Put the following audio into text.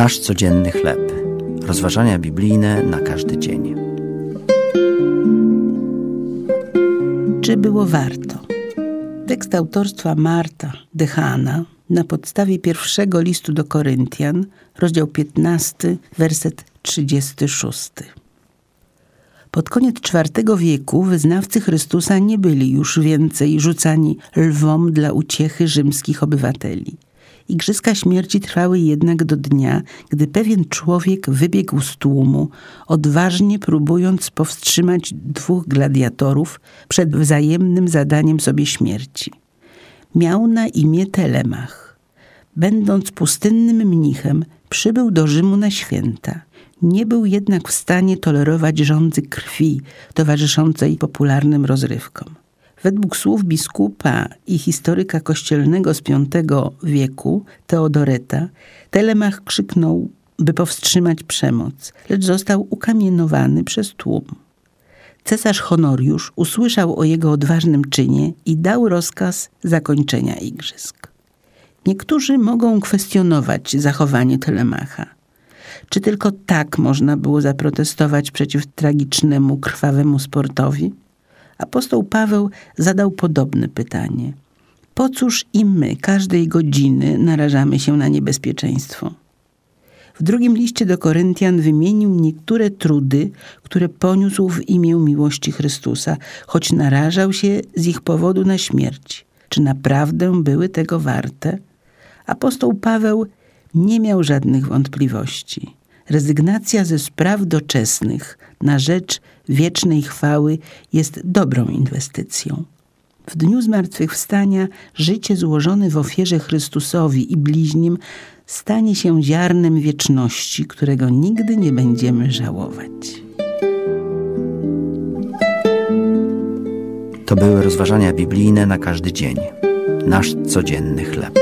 Nasz codzienny chleb. Rozważania biblijne na każdy dzień. Czy było warto? Tekst autorstwa Marta Dehana na podstawie pierwszego listu do Koryntian, rozdział 15, werset 36. Pod koniec IV wieku wyznawcy Chrystusa nie byli już więcej rzucani lwom dla uciechy rzymskich obywateli. Igrzyska śmierci trwały jednak do dnia, gdy pewien człowiek wybiegł z tłumu, odważnie próbując powstrzymać dwóch gladiatorów przed wzajemnym zadaniem sobie śmierci. Miał na imię Telemach. Będąc pustynnym mnichem, przybył do Rzymu na święta. Nie był jednak w stanie tolerować rządzy krwi towarzyszącej popularnym rozrywkom. Według słów biskupa i historyka kościelnego z V wieku, Teodoreta, Telemach krzyknął, by powstrzymać przemoc, lecz został ukamienowany przez tłum. Cesarz Honoriusz usłyszał o jego odważnym czynie i dał rozkaz zakończenia igrzysk. Niektórzy mogą kwestionować zachowanie Telemacha. Czy tylko tak można było zaprotestować przeciw tragicznemu, krwawemu sportowi? Apostoł Paweł zadał podobne pytanie. Po cóż i my każdej godziny narażamy się na niebezpieczeństwo? W drugim liście do Koryntian wymienił niektóre trudy, które poniósł w imię miłości Chrystusa, choć narażał się z ich powodu na śmierć. Czy naprawdę były tego warte? Apostoł Paweł nie miał żadnych wątpliwości. Rezygnacja ze spraw doczesnych na rzecz wiecznej chwały jest dobrą inwestycją. W dniu zmartwychwstania życie złożone w ofierze Chrystusowi i bliźnim stanie się ziarnem wieczności, którego nigdy nie będziemy żałować. To były rozważania biblijne na każdy dzień. Nasz codzienny chleb.